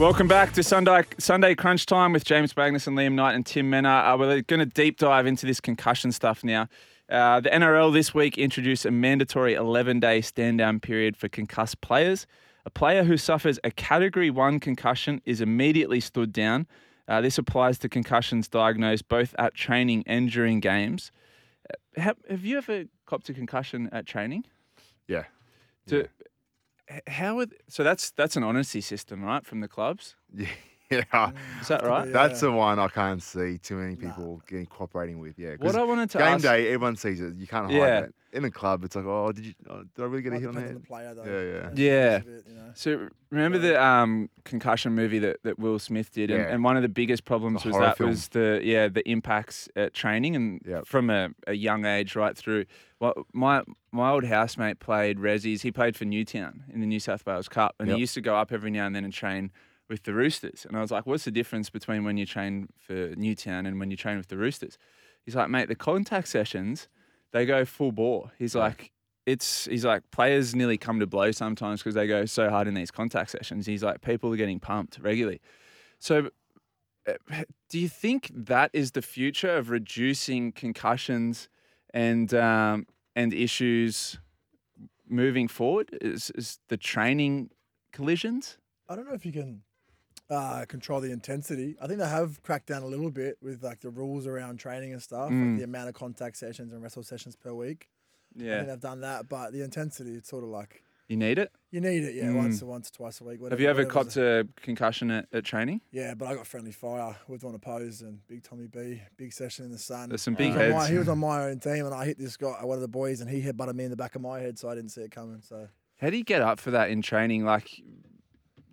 Welcome back to Sunday Sunday Crunch Time with James Magnussen Liam Knight and Tim Mannah. Uh, we're going to deep dive into this concussion stuff now. Uh, the NRL this week introduced a mandatory 11 day stand down period for concussed players. A player who suffers a Category 1 concussion is immediately stood down. Uh, this applies to concussions diagnosed both at training and during games. Uh, have, have you ever copped a concussion at training? Yeah. Do, h- How so that's that's an honesty system, right, from the clubs? Yeah. Yeah. Is that right? That's the one I can't see too many people getting cooperating with. Yeah. What I wanted to game ask- day, everyone sees it. You can't hide Yeah. it. In the club, it's like, oh, did you? Oh, did I really get a hit on the head? the player, though. Yeah, yeah. Yeah. It's bit, you know. So remember the um, concussion movie that, that Will Smith did, and, Yeah. and one of the biggest problems The was that film. was the yeah the impacts at training and Yep. from a, a young age right through. Well, my my old housemate played Resi's. He played for Newtown in the New South Wales Cup, and Yep. he used to go up every now and then and train with the Roosters. And I was like, "What's the difference between when you train for Newtown and when you train with the Roosters?" He's like, "Mate, the contact sessions they go full bore." He's like, it's he's like players nearly come to blows sometimes because they go so hard in these contact sessions. He's like people are getting pumped regularly. So, uh, do you think that is the future of reducing concussions and um, and issues moving forward? Is, is the training collisions? I don't know if you can uh, control the intensity. I think they have cracked down a little bit with like the rules around training and stuff, Mm. like the amount of contact sessions and wrestle sessions per week. I Yeah, think they've done that, but the intensity, it's sort of like you need it. you need it, yeah, Mm. once once twice a week. Have you ever copped a concussion at, at training? Yeah, but I got friendly fire with one opposed and Big Tommy B, big session in the sun. There's some He big was on my- heads. he was on my own team, and I hit this guy, one of the boys, and he headbutted me in the back of my head, so I didn't see it coming. So How do you get up for that in training? Like,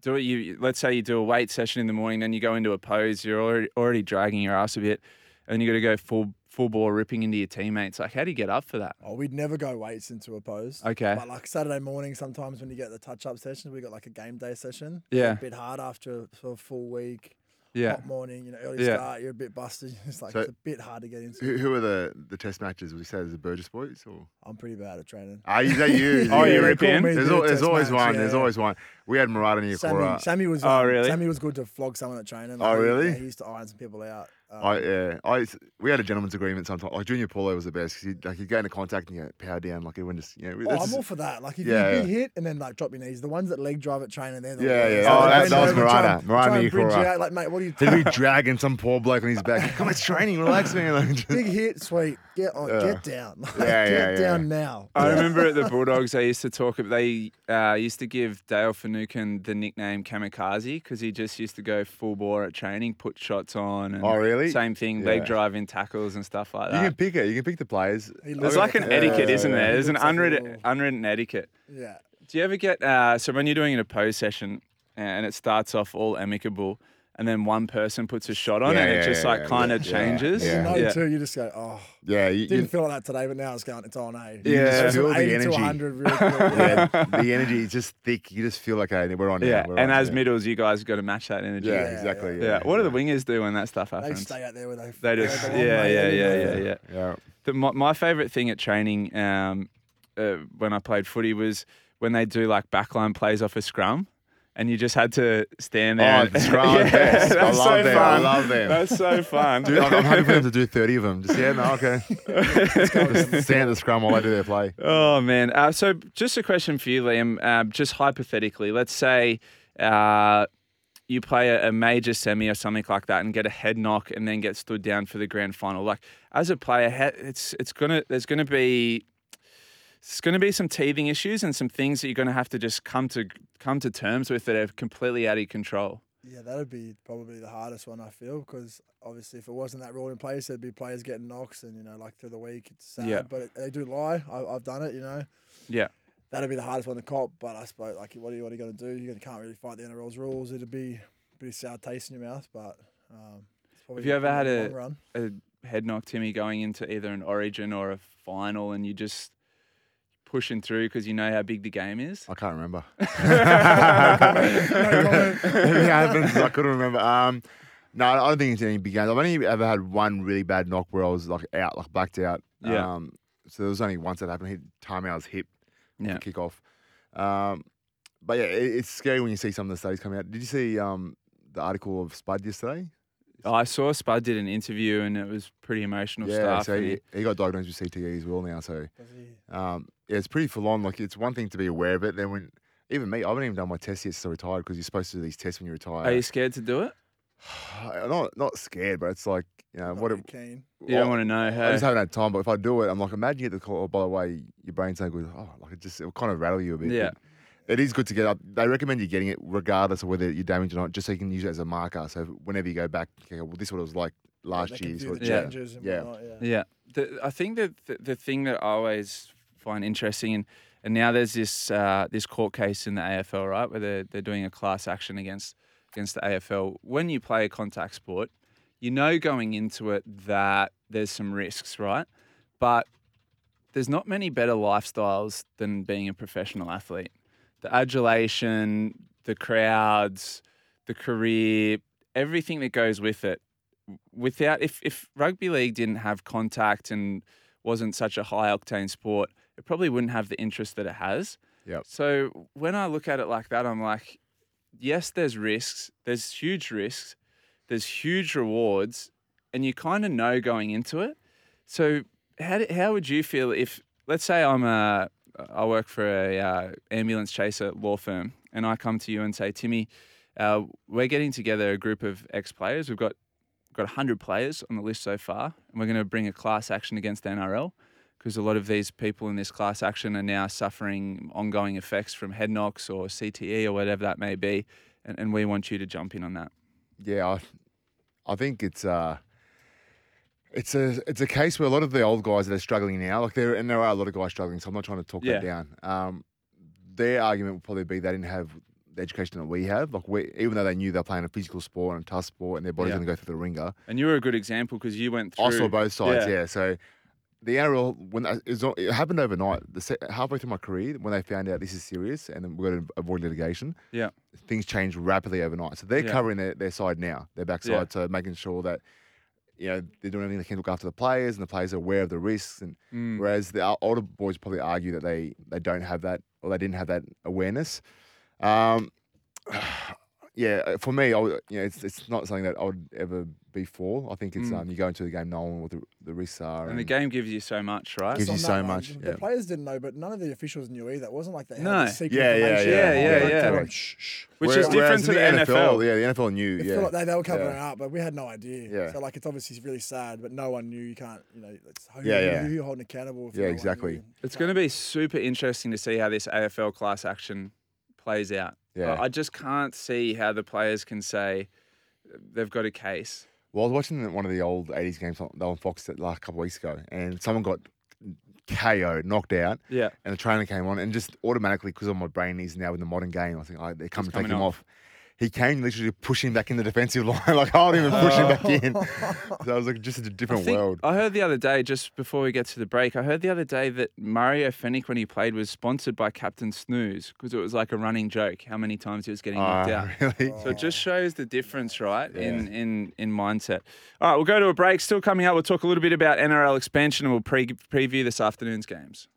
do it. You let's say you do a weight session in the morning, then you go into a pose. You're already already dragging your ass a bit, and you got to go full full ball ripping into your teammates. Like, how do you get up for that? Oh, we'd never go weights into a pose. Okay. But like Saturday morning, sometimes when you get the touch up sessions, we got like a game day session. Yeah. A bit hard after a sort of full week. Yeah. Hot morning, you know, early Yeah. start, you're a bit busted. It's like So- it's a bit hard to get into. Who, who are the, the test matches? Would you say there's the Burgess boys or? I'm pretty bad at training. Ah, is that you? Oh, you Yeah. in? There's, do al- there's always match, one. There's always one. We had Murata Sammy, Niokora. Sammy was. Oh, really? Sammy was good to flog someone at training. Oh, really? yeah, he used to iron some people out. Um, I yeah, I we had a gentleman's agreement sometimes. Like Junior Paulo was the best because like he'd get into contact and you go power down like everyone just you know. Oh, I'm just- all for that. Like if Yeah, you hit and then like drop your knees. The ones that leg drive at training, they're the Yeah, yeah. Like, Oh, they that- that was over, try Murata. and- Murata try and bridge Niokora. you Like mate, what are you? He'd be dragging some poor bloke on his back. Come, on it's training. Relax, man. Like, just- Big hit, sweet. Get on, Yeah. get down. Like, Yeah, get yeah, yeah. down now. I Yeah. remember at the Bulldogs, they used to talk. They uh, used to give Dale Finucane the nickname Kamikaze because he just used to go full bore at training, put shots on. And Oh, really? Same thing, Yeah. leg drive in tackles and stuff like that. you can pick it. You can pick the players. He There's like an Yeah, etiquette, yeah, isn't yeah. there? There's an Looks like unwritten, etiquette. Yeah. Do you ever get uh, so when you're doing an opposed session and it starts off all amicable, and then one person puts a shot on Yeah, and it yeah, just yeah, like yeah, kind of yeah, changes? yeah. You know yeah. too, you just go, oh, Yeah, you, didn't you, feel like that today, but now it's going, it's on, eh? you Yeah. just feel the 80 to energy. 100 real yeah, the energy is just thick. You just feel like, hey, we're on. Yeah, we're and on, as yeah. middles, you guys got to match that energy. Yeah, Yeah. Yeah, exactly. yeah. Yeah, What do the wingers do when that stuff happens? They stay out there where they They just, yeah, way yeah, yeah, yeah, yeah. Yeah. The, my, my favorite thing at training um, uh, when I played footy was when they do like backline plays off a scrum. And you just had to stand there. Oh, and- the scrum are the best. I love so them. I love them. That's so fun. Dude, I'm I'm happy for them to do 30 of them. Just, yeah, no, okay. just stand at the scrum while they do their play. Oh man! Uh, so just a question for you, Liam. Uh, just hypothetically, let's say uh, you play a, a major semi or something like that, and get a head knock, and then get stood down for the grand final. Like as a player, it's it's gonna there's gonna be it's gonna be some teething issues and some things that you're gonna have to just come to come to terms with that are completely out of your control. Yeah, that'd be probably the hardest one I feel because obviously if it wasn't that rule in place, there'd be players getting knocks and you know like through the week it's sad. Yeah. But they do lie. I, I've done it, you know. Yeah. that'd be the hardest one to cop. But I suppose like what are you what are you going to do? You can't really fight the NRL's rules. It'd be a pretty sour taste in your mouth. But um, it's probably Have you ever had a- a head knock, Timmy, going into either an Origin or a final, and you just pushing through because you know how big the game is? I can't remember. it happens. I couldn't remember. Um, no, I don't think it's any big games. I've only ever had one really bad knock where I was like out, like blacked out. Yeah. Um, so there was only once that happened. Time out his hip. Yeah. The kickoff. Um, but yeah, it, it's scary when you see some of the studies coming out. Did you see um the article of Spud yesterday? I saw Spud did an interview, and it was pretty emotional yeah. stuff. So he, he- he got diagnosed with CTE as well now. So um, yeah, it's pretty full on. Like it's one thing to be aware of it. Then when even me, I haven't even done my test yet since I retired because you're supposed to do these tests when you retire. are you scared to do it? Not not scared, but it's like you know not what. really It, keen. You don't want to know I just haven't had time. But if I do it, I'm like, imagine you get the call. Oh, by the way, your brain's so good. Oh, like it just it'll kind of rattle you a bit. Yeah. But It is good to get up. They recommend you getting it regardless of whether you're damaged or not, just so you can use it as a marker. So whenever you go back, okay, well, this is what it was like last they year. view So Yeah. Yeah. yeah. Yeah, the, I think that the, the thing that I always find interesting, and, and now there's this uh, this court case in the AFL, right, where they're, they're doing a class action against against the AFL. When you play a contact sport, you know going into it that there's some risks, right? But there's not many better lifestyles than being a professional athlete. The adulation, the crowds, the career, everything that goes with it. Without if if rugby league didn't have contact and wasn't such a high octane sport, it probably wouldn't have the interest that it has. Yep. So when I look at it like that, I'm like, yes, there's risks. There's huge risks. There's huge rewards, and you kind of know going into it. So how how would you feel if, let's say, I'm a I work for a uh, ambulance chaser law firm, and I come to you and say, Timmy, uh, we're getting together a group of ex players. We've got got 100 players on the list so far, and we're going to bring a class action against the NRL because a lot of these people in this class action are now suffering ongoing effects from head knocks or CTE or whatever that may be, and, and we want you to jump in on that. yeah, I, I think it's uh, it's a it's a case where a lot of the old guys that are struggling now, like there and there are a lot of guys struggling. So I'm not trying to talk that down. Um, their argument would probably be they didn't have the education that we have. Like we, even though they knew they're playing a physical sport and a tough sport, and their body's Yeah. going to go through the ringer. And you were a good example because you went through. I saw both sides. yeah. Yeah. So the NRL when it, happened overnight. The halfway through my career, when they found out this is serious and we're going to avoid litigation. Yeah. Things changed rapidly overnight. So they're Yeah. covering their, their side now, their backside. Yeah. So making sure that you know they're doing everything they can to look after the players and the players are aware of the risks. And Mm. whereas the older boys probably argue that they they don't have that or they didn't have that awareness. Um, yeah, uh, for me, I would, you know, it's it's not something that I would ever be for. I think it's Mm. um, you go into the game knowing what the, the risks are. And the game gives you so much, right? Gives you so that one, much, The yeah. players didn't know, but none of the officials knew either. It wasn't like they had No. the secret Yeah, yeah, information. yeah. Yeah, They yeah, told yeah. them, "Shh, shh." Which Whereas- is different whereas to in the NFL. Yeah, the NFL knew. It yeah, felt like they, they were covering Yeah. it up, but we had no idea. Yeah. So like it's obviously really sad, but no one knew. You can't, you know, it's who, Yeah, yeah. who you're holding accountable. If Yeah, no one exactly. knew. It's going to be super interesting to see how this AFL class action plays out. Yeah. I I just can't see how the players can say they've got a case. Well, I was watching one of the old '80s games on, on Fox that last couple of weeks ago, and someone got KO, knocked out, Yeah. and the trainer came on, and just automatically, because of my brain is now in the modern game, I think they come to take him off. off. He came literally to push him back in the defensive line, like hold him and push him back in. So I was like, just a I, different think- world. I heard the other day, just before we get to the break, I heard the other day that Mario Fenech, when he played, was sponsored by Captain Snooze because it was like a running joke how many times he was getting knocked Ah, out. really? So it just shows the difference, right, in, in in mindset. All right, we'll go to a break. Still coming up, we'll talk a little bit about NRL expansion and we'll pre- preview this afternoon's games.